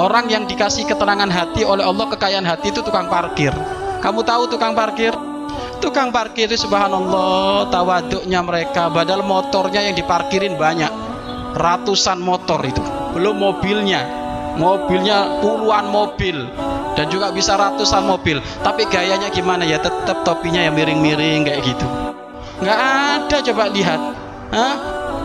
orang yang dikasih ketenangan hati oleh Allah kekayaan hati itu tukang parkir. Kamu tahu tukang parkir? Tukang parkir itu subhanallah tawaduknya mereka. Badal motornya yang diparkirin banyak. Ratusan motor itu. Belum mobilnya. Mobilnya puluhan mobil. Dan juga bisa ratusan mobil. Tapi gayanya gimana ya? Tetap topinya yang miring-miring kayak gitu. Nggak ada coba lihat. Hah?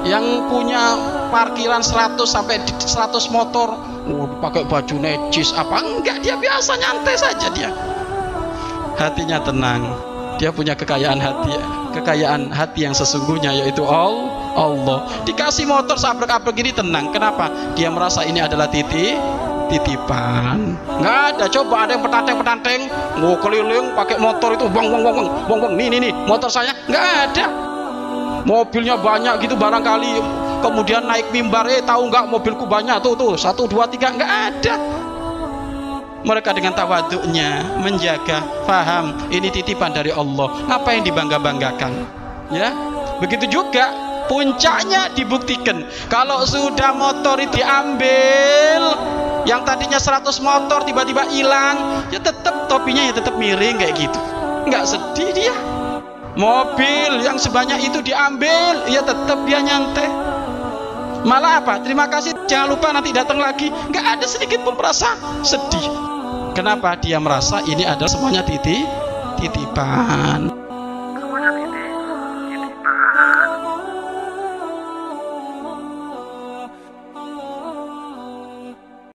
yang punya parkiran 100 sampai 100 motor. Oh, pakai baju necis apa? Enggak dia biasa nyantai saja dia. Hatinya tenang. Dia punya kekayaan hati kekayaan hati yang sesungguhnya yaitu Allah. Dikasih motor sabrek-abrek ini tenang. Kenapa? Dia merasa ini adalah titik titipan. Nggak ada. Coba ada yang petanteng-petanteng mau keliling pakai motor itu. Bang bang bang bang bang nih nih nih. Motor saya. Nggak ada. Mobilnya banyak gitu barangkali kemudian naik mimbar eh tahu nggak mobilku banyak? Tuh tuh satu dua tiga nggak ada. Mereka dengan tawaduknya menjaga faham ini titipan dari Allah. Apa yang dibangga banggakan ya begitu juga puncaknya dibuktikan. Kalau sudah motor itu diambil yang tadinya 100 motor tiba-tiba hilang ya tetap topinya ya tetap miring kayak gitu. Nggak sedih dia. Mobil yang sebanyak itu diambil ya tetap dia nyantai malah apa? Terima kasih. Jangan lupa nanti datang lagi. Nggak ada sedikit pun merasa sedih. Kenapa dia merasa ini adalah semuanya titi titipan?